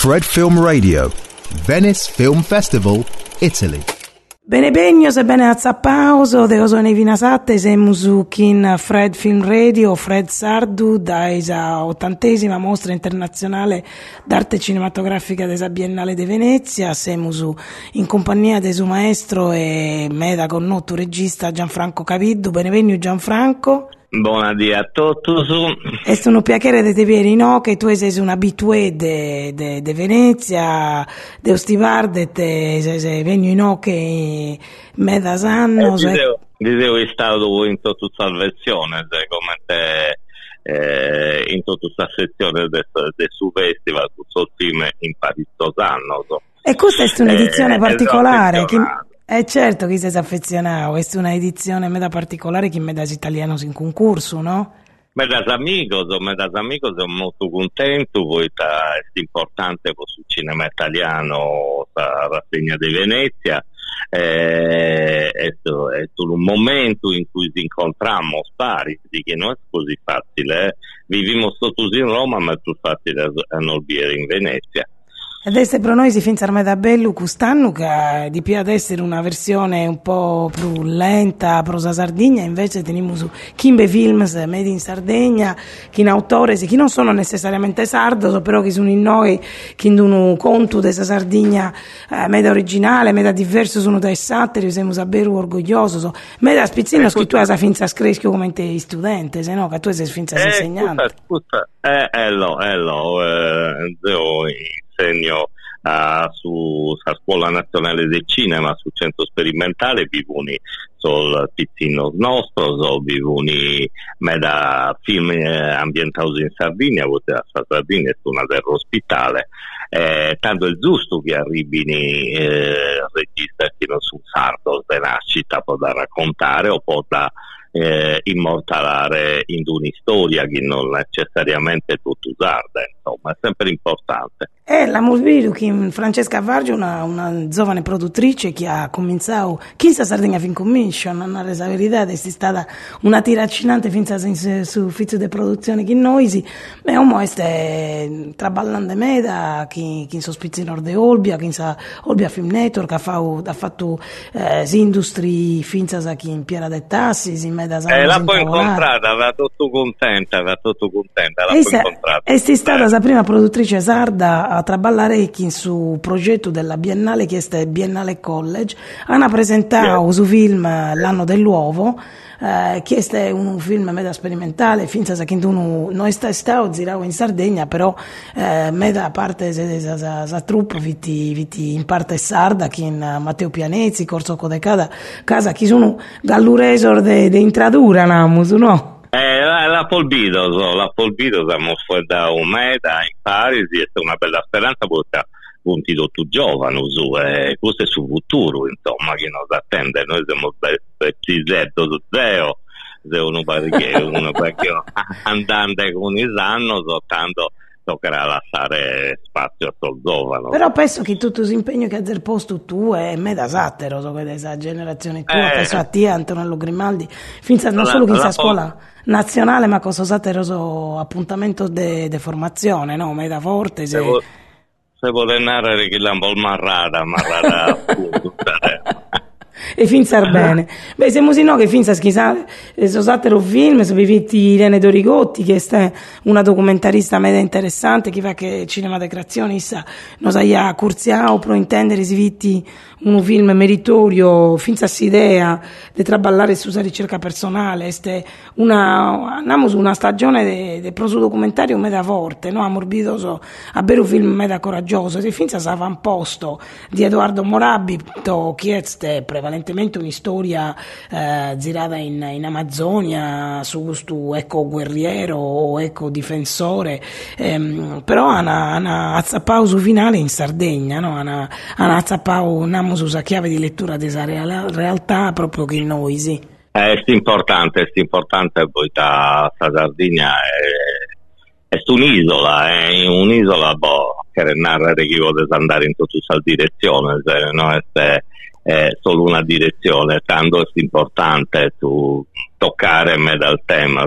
Fred Film Radio, Venice Film Festival, Italy. Bene begno, se bene azzapauso, de siamo kin Fred Film Radio, Fred Sardu, da esa ottantesima mostra internazionale d'arte cinematografica della Biennale di Venezia, siamo in compagnia del suo maestro e me da connotto regista Gianfranco Caviddu, bene begno Gianfranco. Buonasera a tutti. È un piacere di te vedere, no? Che tu sei un abitué di Venezia, di Ostivarde, sei, sei venuto in che me da. Eh, dicevo, è stato in tutta questa versione, come te, eh, in tutta questa sezione del, suo festival, su suo team in Paris anno. E questa è un'edizione eh, particolare. Chi... Eh certo che si affezionato, questa è una edizione meda particolare che medas italianos in concorso, no? Medas amigos, medas amigos, sono molto contento, poi è importante sul cinema italiano la rassegna di Venezia, eh, è, è un momento in cui ci incontriamo spari, che non è così facile, eh? viviamo sotto in Roma ma è più facile a non in Venezia. Ed essere per noi si finza da bello quest'anno che di più ad essere una versione un po' più lenta prosa Sardegna invece teniamo su Kimbe Films made in Sardegna che in autore che non sono necessariamente sardo però che sono in noi che danno conto della Sardegna eh, meda originale meda diverso sono dai satiri siamo davvero orgogliosi so. meda spizzino eh, che tu hai finza screschio come te studente se no che tu sei finza eh, insegnante. scusa, eh, eh, lo, eh, lo, eh, insegno uh, su, sulla Scuola Nazionale del Cinema, sul centro sperimentale, vivuni sul pizzino nostro, so, vivuni da film eh, ambientati in Sardegna, la Sardegna è una terra ospitale, eh, tanto è giusto che arrivino eh, registi che non sono sardo della città, può da raccontare o può da eh, immortalare in un'istoria che non necessariamente tutto usarda, insomma, è sempre importante. Eh, la Musbiru, Francesca Vargio, una, una giovane produttrice che ha cominciato, chissà Sardegna Film Commission, non ha resa verità, è stata una tiracinante fin su ufficio di produzione che noi, sì, ma un è traballante meda, che in sospizzi nord de Olbia, che sa Olbia Film Network, ha fatto, ha fatto eh, industrie finza che in Piera dei Tassi, in meda Eh, l'ha poi incontrata, va tutto contenta, va tutto contenta, l'ha poi incontrata. È stata la prima produttrice sarda a traballare su progetto della Biennale che è Biennale College hanno presentato yeah. su film L'anno dell'uovo eh, che è un film meda sperimentale finza che uno non è stato girato in Sardegna però eh, meda parte della truppa viti, viti in parte sarda che in Matteo Pianezzi Corso Codecada casa che sono galluresor de, de intradura namus no? Eh, la, la Polbido, so, la fuori da un meta in Parisi, è una bella speranza perché punti tutti giovani, su, eh, questo è sul futuro, insomma, che nos attende, noi siamo zero su zero, se uno perché, uno perché andante con il anno, soltanto toccherà lasciare spazio a sul giovane. Però penso che tutto l'impegno che ha del posto tu è me da sattero, so, questa generazione tua, eh, penso a te, Antonello Grimaldi, finza non solo che sia a scuola nazionale, ma cosa so appuntamento di formazione, no? Meda forte. Se, se, se vuole narrare che l'ha marrata, marrata appunto. E finzar bene. Beh, siamo sì no che finza schisa, sono stati film, sono viviti Irene Dorigotti, che è una documentarista meda interessante, che fa che cinema de creazione, sa, non sa ja curziao pro intendere si vitti un film meritorio, finza idea di traballare su sa ricerca personale, este una, andiamo su una stagione di prosu documentario meda forte, no? Amorbidoso, a bere un film meda coraggioso, e finza sa posto di Edoardo Morabito, che è prevalentemente una eh, girata in, in Amazzonia su questo eco guerriero o eco difensore, ehm, però hanno azzappau su finale in Sardegna, no? hanno azzappau, su usa chiave di lettura della realtà proprio che noi sì. È importante, è importante poi da Sardegna è, è un'isola, è un'isola boh, che narra che vuole andare in tutta questa direzione, se no è, è solo una direzione, tanto è importante tu toccare me dal tema.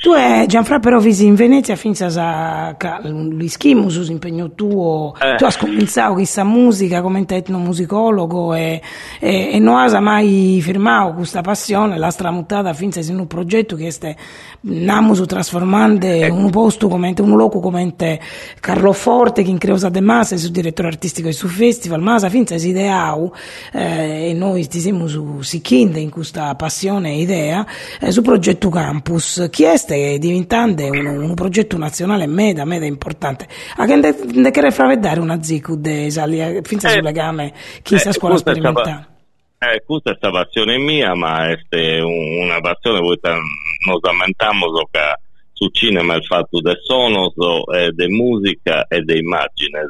Tu e Gianfra però visi in Venezia finza a l'ischimo su impegno tuo, eh. tu hai scominciato questa musica come etnomusicologo e, e, e non hai mai firmato questa passione, l'ha stramutata finza in un progetto che è namus trasformando eh. un posto come un luogo come Carlo Forte che in Creosa de Masa su direttore artistico e su festival, Masa finza si ideau eh, e noi ti siamo su Sichinde in questa passione e idea eh, su progetto Campus. Chi è stai diventando un, un progetto nazionale meda, meda importante. A che ne che fraveddare una ZICUD eh, finza eh, sul legame chi eh, scuola sperimentale? Eh, questa è una passione mia, ma è una passione che noi lamentamos che su cinema il fatto del sono, e di musica e di immagine.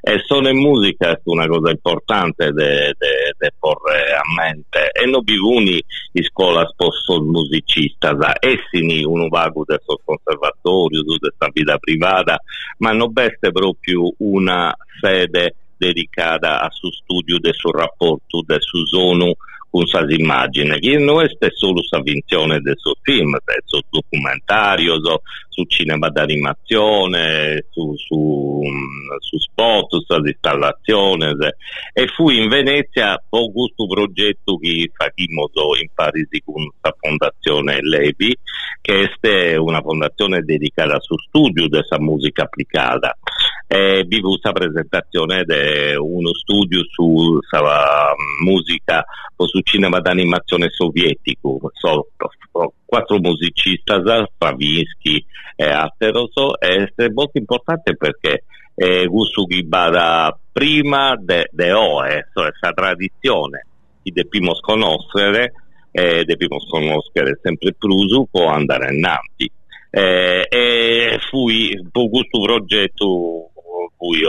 E sono in musica una cosa importante da porre a mente. E non bivuni in scuola sposto musicista, essini un vago del suo conservatorio, di questa vita privata, ma non beste proprio una sede dedicata al suo studio del suo rapporto, del suo sono con sa immagini, che non è solo la vinzione del suo film, del suo documentario, so, su cinema d'animazione, su, su, su spot, su installazioni. E fu in Venezia con questo progetto che facciamo in Parigi con la fondazione Levi, che è una fondazione dedicata al studio della musica applicata. E vivo questa presentazione di uno studio sulla musica o su cinema d'animazione sovietico, so, quattro musicisti, Stravinsky e Ateroso, è molto importante perché eh, Gusto Ghibara prima de, de OE, cioè questa tradizione che dobbiamo conoscere e dobbiamo conoscere sempre più può andare avanti. Eh, e per questo progetto fui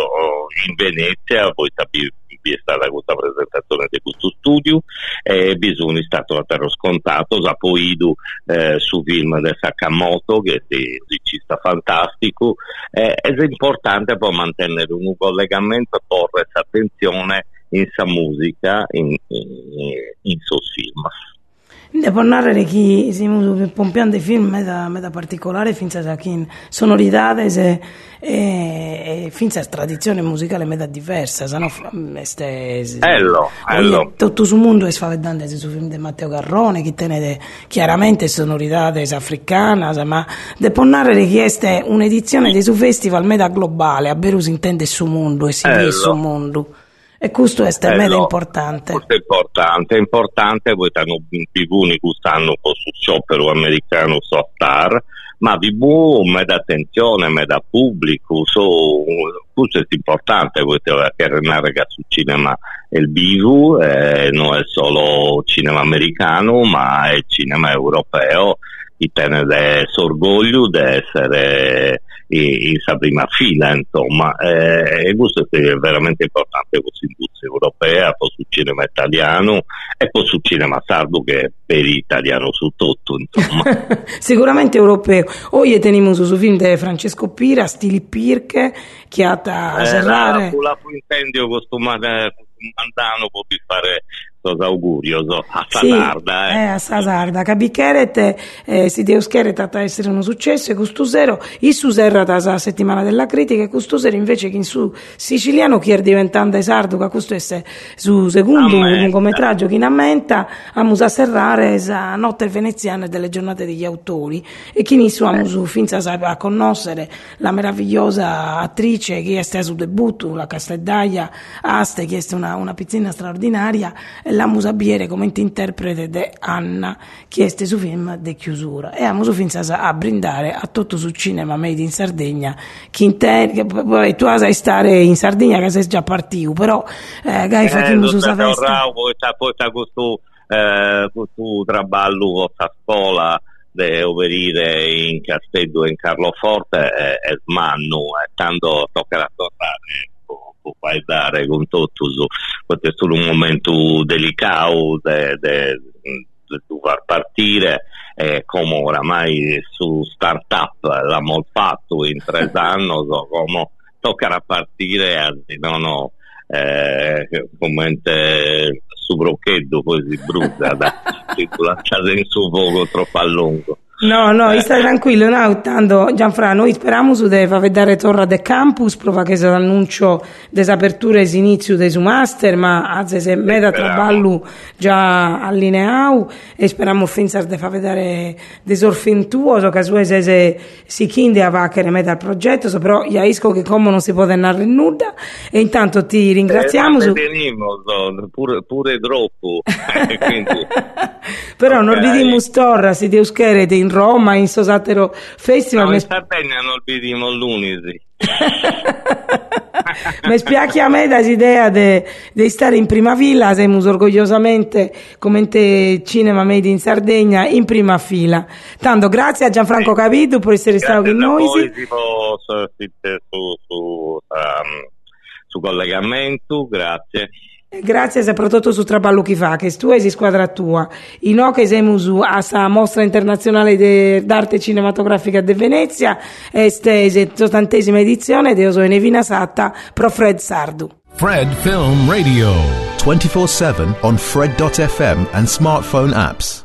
in Venezia, poi sapete è stata questa presentazione di questo studio e bisogna stato a terra scontato Zapoidu eh, su film di Sakamoto che è un musicista fantastico eh, è importante per mantenere un collegamento porre attenzione in sa musica in, in, in suo film Devo narrare che siamo pompiando film meda, meda particolare finza che sonoridades e, e, finza tradizione musicale meda diversa, se no este, ello, ello. tutto il mondo è sfaveddante su film di Matteo Garrone che tiene chiaramente sonoridades africanas, ma devo narrare che è un'edizione di su festival meda globale, a Beru si intende su mondo e si vede su mondo. E questo è estremamente eh, no, importante. Questo è importante, è importante perché hanno bivuni quest'anno su sciopero americano so star, ma vi me da attenzione, me da pubblico, so, questo è importante perché renare sul cinema il vivo, eh, non è solo cinema americano, ma è cinema europeo, che tiene orgoglio di essere in sa prima fila, insomma, eh, e questo è veramente importante con l'industria europea, poi sul cinema italiano e poi sul cinema sardo che è per italiano su tutto, insomma. Sicuramente europeo. Oggi teniamo su film di Francesco Pira, Stili Pirche, che ha da eh, serrare... La, la intendio questo mandano può fare sos augurios a Sasarda. Sì, eh. eh, a Sasarda. Cabicheret eh, si deve scheret a essere un successo e Custusero, il Suserra da la settimana della critica e Custusero invece che in su siciliano chi è diventando sardo, che questo è su secondo un lungometraggio che in ammenta a Musa Serrare a notte veneziana delle giornate degli autori e chi in su a Musu finza a conoscere la meravigliosa attrice che è stata su debutto, la Castelldaia Aste, che è una, una pizzina straordinaria la musabiere come interprete di Anna chieste su film di chiusura. E abbiamo finito a brindare a tutto su cinema made in Sardegna. Che, che poi tu sai stare in Sardegna che sei già partito però eh, che facciamo su questa festa poi sta questo eh, questo traballo questa scuola di operire in Castello in Carloforte è, è smanno e tanto toccherà tornare può dare con tutto su, questo è solo un momento delicato di far partire. Eh, come oramai su startup l'abbiamo fatto in tre anni so, come toccherà partire anzi no no eh, come su brocchetto poi si brucia da si lasciate in su poco troppo a lungo No, no, eh. stai tranquillo, no, tanto Gianfra, noi speriamo su de fa vedere torra de campus, prova che se l'annuncio des aperture si inizio de su master, ma a se meta traballo già allineau e speriamo finzar de fa vedere de sorfentuoso, che su se, se si chinde a vacere meta al progetto, so, però isco che come non si può narrare nulla e intanto ti ringraziamo. Eh, su... venimo, pure, pure troppo, però okay. non vediamo storra, si deus di in Roma, in Sosatero Festival. No, in Sardegna non vediamo l'unisi. mi spiace a me l'idea di stare in prima fila, siamo orgogliosamente come te cinema made in Sardegna in prima fila. Tanto grazie a Gianfranco sì. Capitu per essere grazie stato con noi. Voi, tipo, su, su, su, um, su collegamento, grazie. Grazie soprattutto su traballo che fa, che tu sei squadra tua. In che siamo a questa mostra internazionale d'arte cinematografica di Venezia, estese sottantesima edizione, ed io sono Nevina Satta, pro Fred Sardu. Fred Film Radio. 24-7 on Fred.fm and smartphone apps.